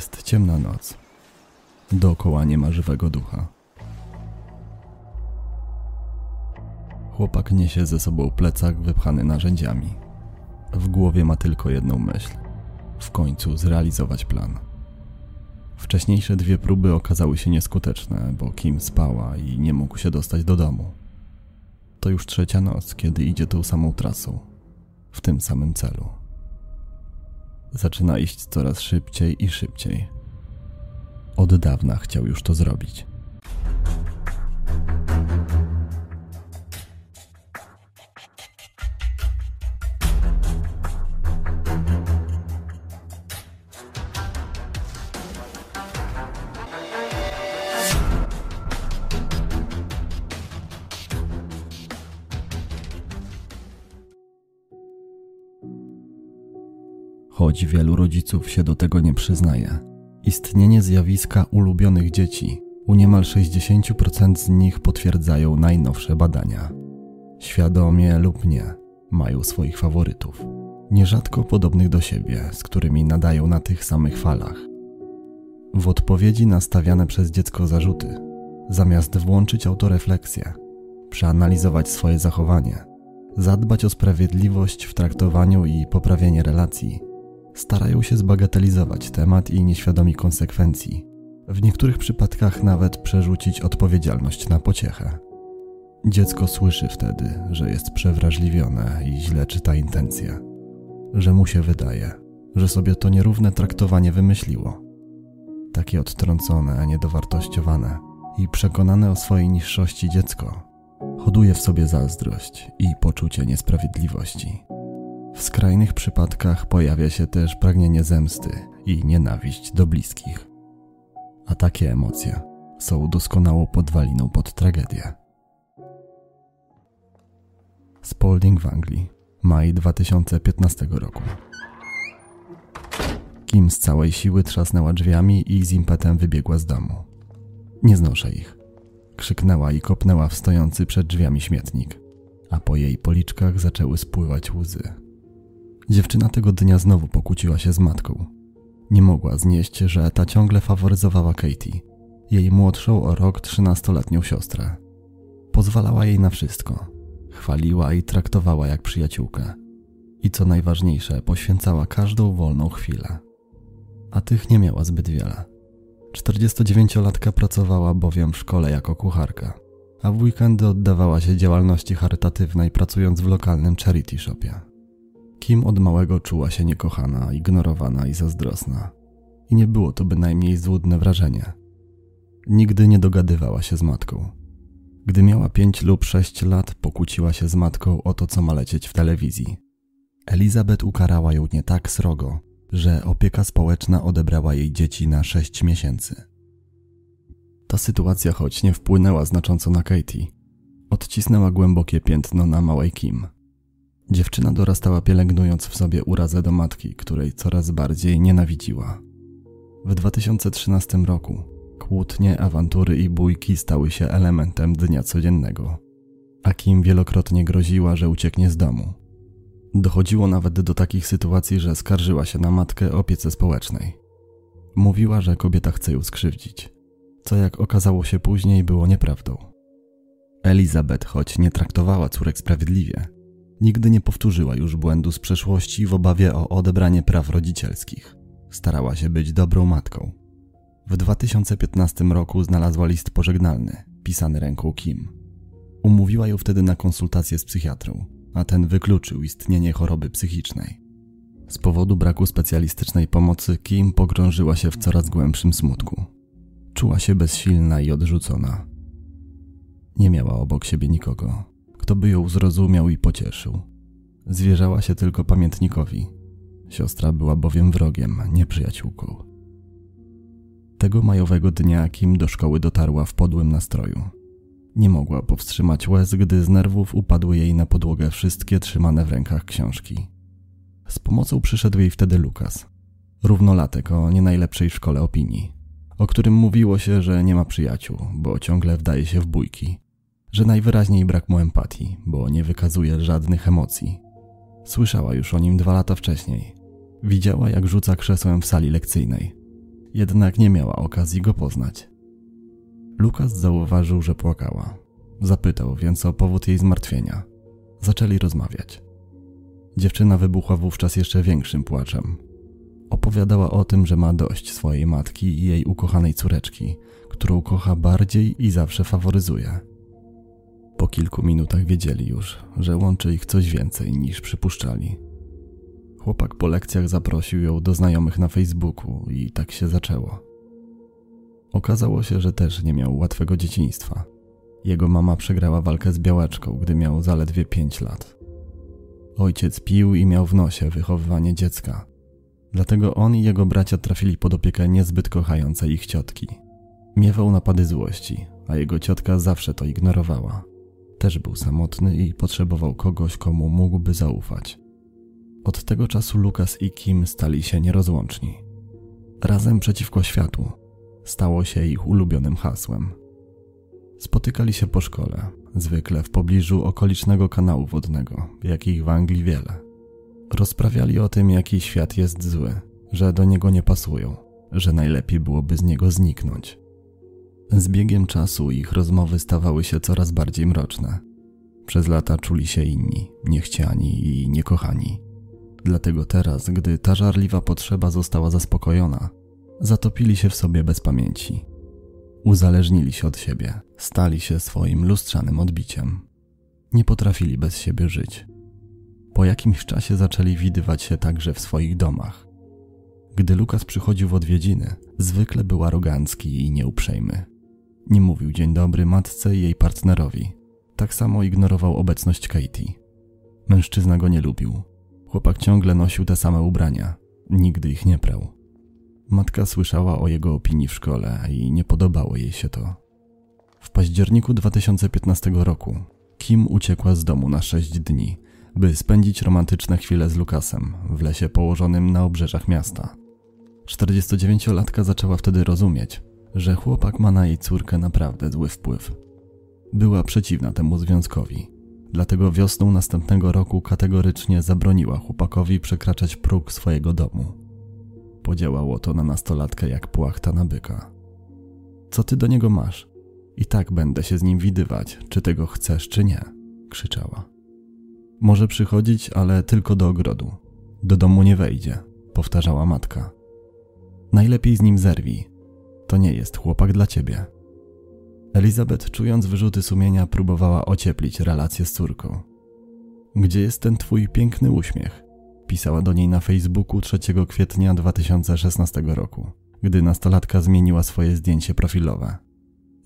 Jest ciemna noc. Dookoła nie ma żywego ducha. Chłopak niesie ze sobą plecak wypchany narzędziami. W głowie ma tylko jedną myśl: w końcu zrealizować plan. Wcześniejsze dwie próby okazały się nieskuteczne, bo Kim spała i nie mógł się dostać do domu. To już trzecia noc, kiedy idzie tą samą trasą, w tym samym celu. Zaczyna iść coraz szybciej i szybciej. Od dawna chciał już to zrobić. Choć wielu rodziców się do tego nie przyznaje. Istnienie zjawiska ulubionych dzieci u niemal 60% z nich potwierdzają najnowsze badania. Świadomie lub nie, mają swoich faworytów, nierzadko podobnych do siebie, z którymi nadają na tych samych falach. W odpowiedzi na stawiane przez dziecko zarzuty, zamiast włączyć autorefleksję, przeanalizować swoje zachowanie, zadbać o sprawiedliwość w traktowaniu i poprawienie relacji, starają się zbagatelizować temat i nieświadomi konsekwencji, w niektórych przypadkach nawet przerzucić odpowiedzialność na pociechę. Dziecko słyszy wtedy, że jest przewrażliwione i źle czyta intencje, że mu się wydaje, że sobie to nierówne traktowanie wymyśliło. Takie odtrącone, niedowartościowane i przekonane o swojej niższości dziecko hoduje w sobie zazdrość i poczucie niesprawiedliwości. W skrajnych przypadkach pojawia się też pragnienie zemsty i nienawiść do bliskich. A takie emocje są doskonałą podwaliną pod tragedię. Spalding w Anglii, maj 2015 roku. Kim z całej siły trzasnęła drzwiami i z impetem wybiegła z domu. Nie znoszę ich. Krzyknęła i kopnęła w stojący przed drzwiami śmietnik, a po jej policzkach zaczęły spływać łzy. Dziewczyna tego dnia znowu pokłóciła się z matką. Nie mogła znieść, że ta ciągle faworyzowała Katie, jej młodszą o rok trzynastoletnią siostrę. Pozwalała jej na wszystko. Chwaliła i traktowała jak przyjaciółkę. I co najważniejsze, poświęcała każdą wolną chwilę. A tych nie miała zbyt wiele. 49-latka pracowała bowiem w szkole jako kucharka, a w weekendy oddawała się działalności charytatywnej pracując w lokalnym charity shopie. Kim od małego czuła się niekochana, ignorowana i zazdrosna. I nie było to bynajmniej złudne wrażenie. Nigdy nie dogadywała się z matką. Gdy miała pięć lub sześć lat, pokłóciła się z matką o to, co ma lecieć w telewizji. Elizabeth ukarała ją nie tak srogo, że opieka społeczna odebrała jej dzieci na sześć miesięcy. Ta sytuacja, choć nie wpłynęła znacząco na Katie, odcisnęła głębokie piętno na małej Kim – Dziewczyna dorastała pielęgnując w sobie urazę do matki, której coraz bardziej nienawidziła. W 2013 roku kłótnie, awantury i bójki stały się elementem dnia codziennego. A Kim wielokrotnie groziła, że ucieknie z domu. Dochodziło nawet do takich sytuacji, że skarżyła się na matkę opiece społecznej. Mówiła, że kobieta chce ją skrzywdzić, co jak okazało się później było nieprawdą. Elizabeth, choć nie traktowała córek sprawiedliwie, Nigdy nie powtórzyła już błędu z przeszłości w obawie o odebranie praw rodzicielskich. Starała się być dobrą matką. W 2015 roku znalazła list pożegnalny, pisany ręką Kim. Umówiła ją wtedy na konsultację z psychiatrą, a ten wykluczył istnienie choroby psychicznej. Z powodu braku specjalistycznej pomocy Kim pogrążyła się w coraz głębszym smutku. Czuła się bezsilna i odrzucona. Nie miała obok siebie nikogo, kto by ją zrozumiał i pocieszył. Zwierzała się tylko pamiętnikowi. Siostra była bowiem wrogiem, nie przyjaciółką. Tego majowego dnia Kim do szkoły dotarła w podłym nastroju. Nie mogła powstrzymać łez, gdy z nerwów upadły jej na podłogę wszystkie trzymane w rękach książki. Z pomocą przyszedł jej wtedy Lukas, równolatek o nie najlepszej szkole opinii, o którym mówiło się, że nie ma przyjaciół, bo ciągle wdaje się w bójki, że najwyraźniej brak mu empatii, bo nie wykazuje żadnych emocji. Słyszała już o nim dwa lata wcześniej. Widziała, jak rzuca krzesłem w sali lekcyjnej. jednak nie miała okazji go poznać. Lukas zauważył, że płakała. Zapytał więc o powód jej zmartwienia. Zaczęli rozmawiać. Dziewczyna wybuchła wówczas jeszcze większym płaczem. Opowiadała o tym, że ma dość swojej matki i jej ukochanej córeczki, którą kocha bardziej i zawsze faworyzuje. Po kilku minutach wiedzieli już, że łączy ich coś więcej niż przypuszczali. Chłopak po lekcjach zaprosił ją do znajomych na Facebooku i tak się zaczęło. Okazało się, że też nie miał łatwego dzieciństwa. Jego mama przegrała walkę z białaczką, gdy miał zaledwie 5 lat. Ojciec pił i miał w nosie wychowywanie dziecka. Dlatego on i jego bracia trafili pod opiekę niezbyt kochającej ich ciotki. Miewał napady złości, a jego ciotka zawsze to ignorowała. Też był samotny i potrzebował kogoś, komu mógłby zaufać. Od tego czasu Lukas i Kim stali się nierozłączni. Razem przeciwko światu stało się ich ulubionym hasłem. Spotykali się po szkole, zwykle w pobliżu okolicznego kanału wodnego, jakich w Anglii wiele. Rozprawiali o tym, jaki świat jest zły, że do niego nie pasują, że najlepiej byłoby z niego zniknąć. Z biegiem czasu ich rozmowy stawały się coraz bardziej mroczne. Przez lata czuli się inni, niechciani i niekochani. Dlatego teraz, gdy ta żarliwa potrzeba została zaspokojona, zatopili się w sobie bez pamięci. Uzależnili się od siebie, stali się swoim lustrzanym odbiciem. Nie potrafili bez siebie żyć. Po jakimś czasie zaczęli widywać się także w swoich domach. Gdy Lukas przychodził w odwiedziny, zwykle był arogancki i nieuprzejmy. Nie mówił dzień dobry matce i jej partnerowi. Tak samo ignorował obecność Katie. Mężczyzna go nie lubił. Chłopak ciągle nosił te same ubrania. Nigdy ich nie prał. Matka słyszała o jego opinii w szkole i nie podobało jej się to. W październiku 2015 roku Kim uciekła z domu na 6 dni, by spędzić romantyczne chwile z Lukasem w lesie położonym na obrzeżach miasta. 49-latka zaczęła wtedy rozumieć, że chłopak ma na jej córkę naprawdę zły wpływ. Była przeciwna temu związkowi, dlatego wiosną następnego roku kategorycznie zabroniła chłopakowi przekraczać próg swojego domu. Podziałało to na nastolatkę jak płachta na byka. Co ty do niego masz? I tak będę się z nim widywać, czy tego chcesz, czy nie, krzyczała. Może przychodzić, ale tylko do ogrodu. Do domu nie wejdzie, powtarzała matka. Najlepiej z nim zerwij, to nie jest chłopak dla ciebie. Elizabeth, czując wyrzuty sumienia, próbowała ocieplić relację z córką. Gdzie jest ten twój piękny uśmiech? Pisała do niej na Facebooku 3 kwietnia 2016 roku, gdy nastolatka zmieniła swoje zdjęcie profilowe.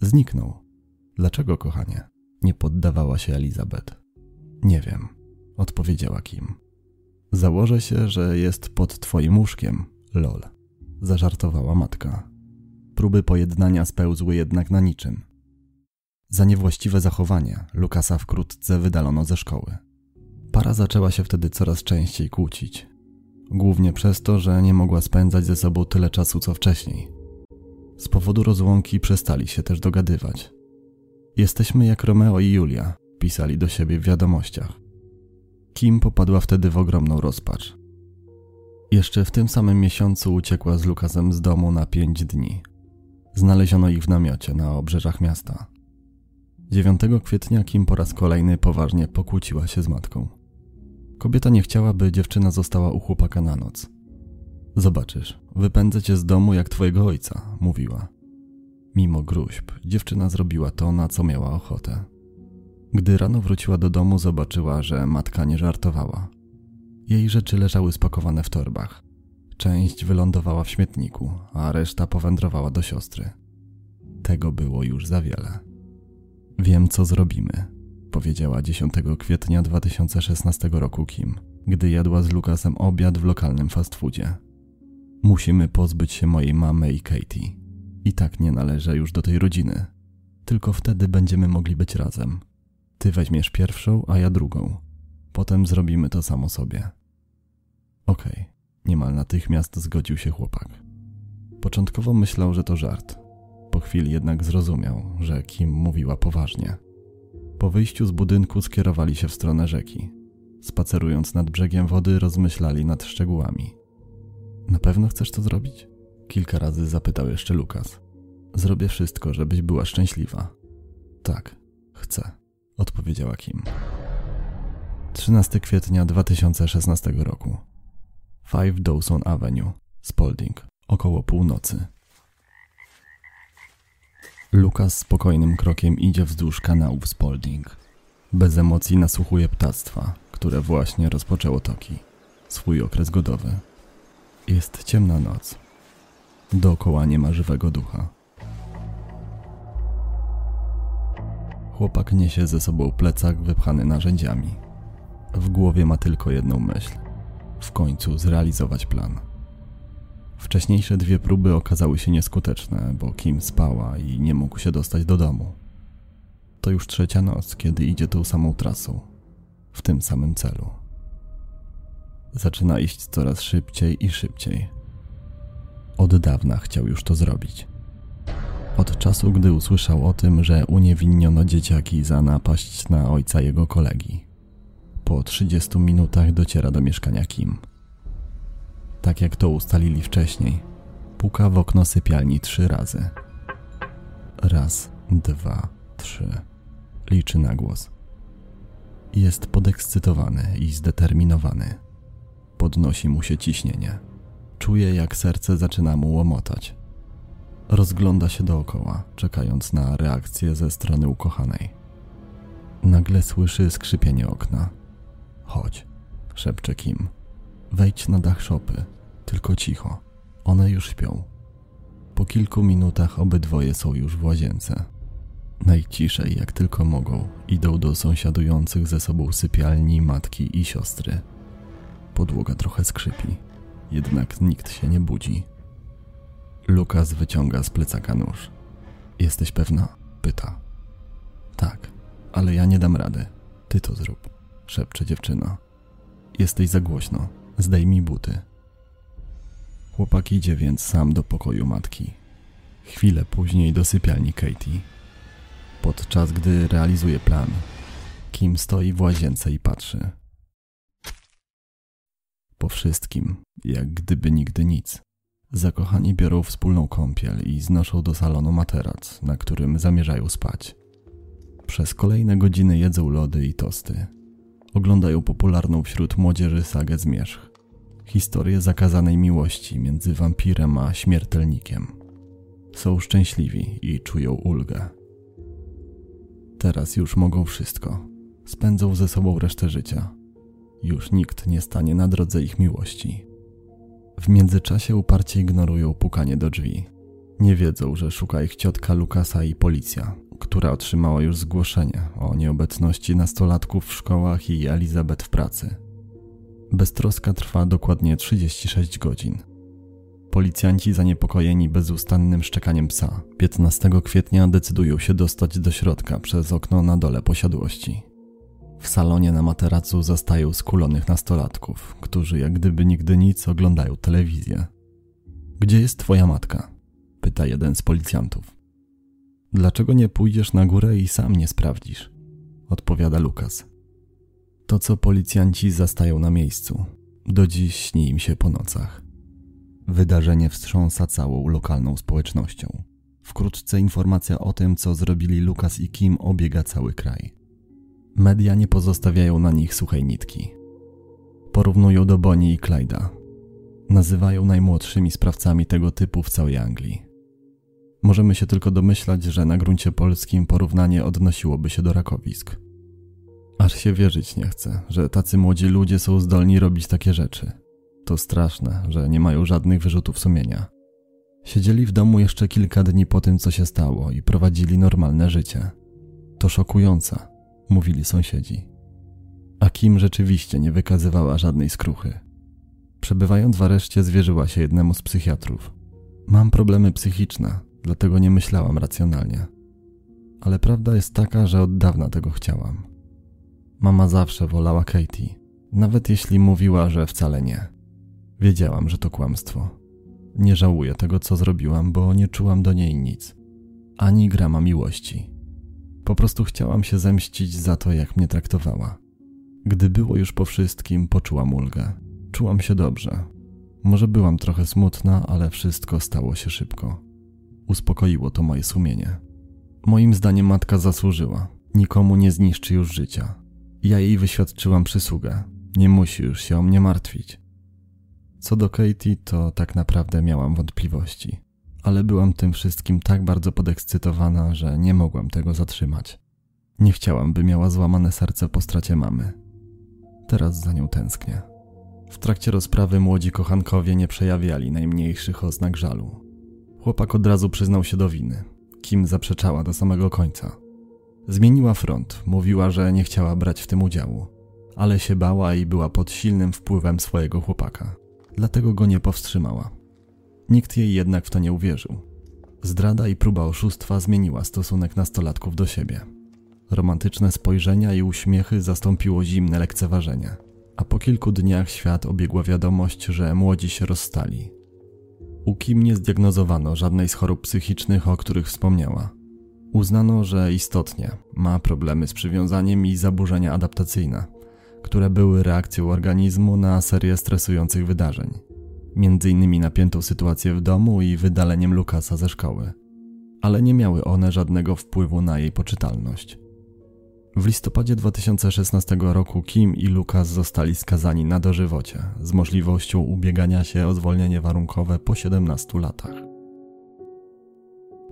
Zniknął. Dlaczego, kochanie? Nie poddawała się Elizabeth. Nie wiem, odpowiedziała Kim. Założę się, że jest pod twoim łóżkiem, lol. Zażartowała matka. Próby pojednania spełzły jednak na niczym. Za niewłaściwe zachowanie Lukasa wkrótce wydalono ze szkoły. Para zaczęła się wtedy coraz częściej kłócić. Głównie przez to, że nie mogła spędzać ze sobą tyle czasu co wcześniej. Z powodu rozłąki przestali się też dogadywać. Jesteśmy jak Romeo i Julia, pisali do siebie w wiadomościach. Kim popadła wtedy w ogromną rozpacz. Jeszcze w tym samym miesiącu uciekła z Lukasem z domu na pięć dni. Znaleziono ich w namiocie na obrzeżach miasta. 9 kwietnia Kim po raz kolejny poważnie pokłóciła się z matką. Kobieta nie chciała, by dziewczyna została u chłopaka na noc. Zobaczysz, wypędzę cię z domu jak twojego ojca, mówiła. Mimo gruźb, dziewczyna zrobiła to, na co miała ochotę. Gdy rano wróciła do domu, zobaczyła, że matka nie żartowała. Jej rzeczy leżały spakowane w torbach. Część wylądowała w śmietniku, a reszta powędrowała do siostry. Tego było już za wiele. Wiem, co zrobimy, powiedziała 10 kwietnia 2016 roku Kim, gdy jadła z Lukasem obiad w lokalnym fast foodzie. Musimy pozbyć się mojej mamy i Katie. I tak nie należę już do tej rodziny. Tylko wtedy będziemy mogli być razem. Ty weźmiesz pierwszą, a ja drugą. Potem zrobimy to samo sobie. Okej, okay. Niemal natychmiast zgodził się chłopak. Początkowo myślał, że to żart. Po chwili jednak zrozumiał, że Kim mówiła poważnie. Po wyjściu z budynku skierowali się w stronę rzeki. Spacerując nad brzegiem wody, rozmyślali nad szczegółami. Na pewno chcesz to zrobić? Kilka razy zapytał jeszcze Lukas. Zrobię wszystko, żebyś była szczęśliwa. Tak, chcę, odpowiedziała Kim. 13 kwietnia 2016 roku. 5 Dawson Avenue, Spalding, około północy. Lukas spokojnym krokiem idzie wzdłuż kanałów Spalding. Bez emocji nasłuchuje ptactwa, które właśnie rozpoczęło toki. Swój okres godowy. Jest ciemna noc. Dookoła nie ma żywego ducha. Chłopak niesie ze sobą plecak wypchany narzędziami. W głowie ma tylko jedną myśl: w końcu zrealizować plan. Wcześniejsze dwie próby okazały się nieskuteczne, bo Kim spała i nie mógł się dostać do domu. To już trzecia noc, kiedy idzie tą samą trasą, w tym samym celu. Zaczyna iść coraz szybciej i szybciej. Od dawna chciał już to zrobić. Od czasu, gdy usłyszał o tym, że uniewinniono dzieciaki za napaść na ojca jego kolegi. Po 30 minutach dociera do mieszkania Kim. Tak jak to ustalili wcześniej, puka w okno sypialni trzy razy. Raz, dwa, trzy. Liczy na głos. Jest podekscytowany i zdeterminowany. Podnosi mu się ciśnienie. Czuje, jak serce zaczyna mu łomotać. Rozgląda się dookoła, czekając na reakcję ze strony ukochanej. Nagle słyszy skrzypienie okna. Chodź, szepcze Kim. Wejdź na dach szopy, tylko cicho. One już śpią. Po kilku minutach obydwoje są już w łazience. Najciszej, jak tylko mogą, idą do sąsiadujących ze sobą sypialni matki i siostry. Podłoga trochę skrzypi, jednak nikt się nie budzi. Lukas wyciąga z plecaka nóż. Jesteś pewna? pyta. Tak, ale ja nie dam rady. Ty to zrób, szepcze dziewczyna. Jesteś za głośno. Zdejmij buty. Chłopak idzie więc sam do pokoju matki. Chwilę później do sypialni Katie. Podczas gdy realizuje plan, Kim stoi w łazience i patrzy. Po wszystkim, jak gdyby nigdy nic. Zakochani biorą wspólną kąpiel i znoszą do salonu materac, na którym zamierzają spać. Przez kolejne godziny jedzą lody i tosty. Oglądają popularną wśród młodzieży sagę Zmierzch. Historię zakazanej miłości między wampirem a śmiertelnikiem. Są szczęśliwi i czują ulgę. Teraz już mogą wszystko. Spędzą ze sobą resztę życia. Już nikt nie stanie na drodze ich miłości. W międzyczasie uparcie ignorują pukanie do drzwi. Nie wiedzą, że szuka ich ciotka Lukasa i policja, która otrzymała już zgłoszenie o nieobecności nastolatków w szkołach i Elizabeth w pracy. Beztroska trwa dokładnie 36 godzin. Policjanci zaniepokojeni bezustannym szczekaniem psa 15 kwietnia decydują się dostać do środka przez okno na dole posiadłości. W salonie na materacu zastają skulonych nastolatków, którzy jak gdyby nigdy nic oglądają telewizję. Gdzie jest twoja matka? Pyta jeden z policjantów. Dlaczego nie pójdziesz na górę i sam nie sprawdzisz? odpowiada Lukas. To, co policjanci zastają na miejscu, do dziś śni im się po nocach. Wydarzenie wstrząsa całą lokalną społecznością. Wkrótce informacja o tym, co zrobili Lukas i Kim, obiega cały kraj. Media nie pozostawiają na nich suchej nitki. Porównują do Bonnie i Clyda. Nazywają najmłodszymi sprawcami tego typu w całej Anglii. Możemy się tylko domyślać, że na gruncie polskim porównanie odnosiłoby się do rakowisk. Aż się wierzyć nie chce, że tacy młodzi ludzie są zdolni robić takie rzeczy. To straszne, że nie mają żadnych wyrzutów sumienia. Siedzieli w domu jeszcze kilka dni po tym, co się stało i prowadzili normalne życie. To szokujące, mówili sąsiedzi. A Kim rzeczywiście nie wykazywała żadnej skruchy. Przebywając w areszcie, zwierzyła się jednemu z psychiatrów. Mam problemy psychiczne, dlatego nie myślałam racjonalnie. Ale prawda jest taka, że od dawna tego chciałam. Mama zawsze wolała Katie, nawet jeśli mówiła, że wcale nie. Wiedziałam, że to kłamstwo. Nie żałuję tego, co zrobiłam, bo nie czułam do niej nic. Ani grama miłości. Po prostu chciałam się zemścić za to, jak mnie traktowała. Gdy było już po wszystkim, poczułam ulgę. Czułam się dobrze. Może byłam trochę smutna, ale wszystko stało się szybko. Uspokoiło to moje sumienie. Moim zdaniem matka zasłużyła. Nikomu nie zniszczy już życia. Ja jej wyświadczyłam przysługę. Nie musi już się o mnie martwić. Co do Katie, to tak naprawdę miałam wątpliwości, ale byłam tym wszystkim tak bardzo podekscytowana, że nie mogłam tego zatrzymać. Nie chciałam, by miała złamane serce po stracie mamy. Teraz za nią tęsknię. W trakcie rozprawy młodzi kochankowie nie przejawiali najmniejszych oznak żalu. Chłopak od razu przyznał się do winy. Kim zaprzeczała do samego końca. Zmieniła front, mówiła, że nie chciała brać w tym udziału, ale się bała i była pod silnym wpływem swojego chłopaka. Dlatego go nie powstrzymała. Nikt jej jednak w to nie uwierzył. Zdrada i próba oszustwa zmieniła stosunek nastolatków do siebie. Romantyczne spojrzenia i uśmiechy zastąpiło zimne lekceważenie, a po kilku dniach świat obiegła wiadomość, że młodzi się rozstali. U Kim nie zdiagnozowano żadnej z chorób psychicznych, o których wspomniała. Uznano, że istotnie ma problemy z przywiązaniem i zaburzenia adaptacyjne, które były reakcją organizmu na serię stresujących wydarzeń, między innymi napiętą sytuację w domu i wydaleniem Lukasa ze szkoły, ale nie miały one żadnego wpływu na jej poczytalność. W listopadzie 2016 roku Kim i Lukas zostali skazani na dożywocie z możliwością ubiegania się o zwolnienie warunkowe po 17 latach.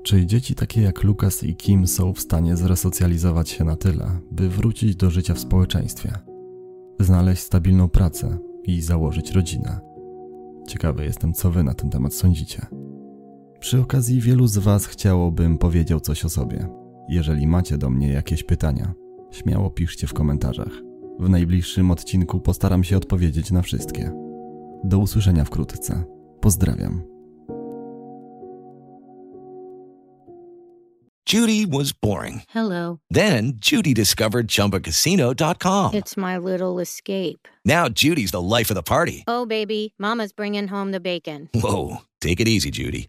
Czy dzieci takie jak Lukas i Kim są w stanie zresocjalizować się na tyle, by wrócić do życia w społeczeństwie, znaleźć stabilną pracę i założyć rodzinę? Ciekawy jestem, co wy na ten temat sądzicie. Przy okazji wielu z was chciałobym powiedział coś o sobie. Jeżeli macie do mnie jakieś pytania, śmiało piszcie w komentarzach. W najbliższym odcinku postaram się odpowiedzieć na wszystkie. Do usłyszenia wkrótce. Pozdrawiam. Judy was boring. Hello. Then Judy discovered ChumbaCasino.com. It's my little escape. Now Judy's the life of the party. Oh, baby, Mama's bringing home the bacon. Whoa, take it easy, Judy.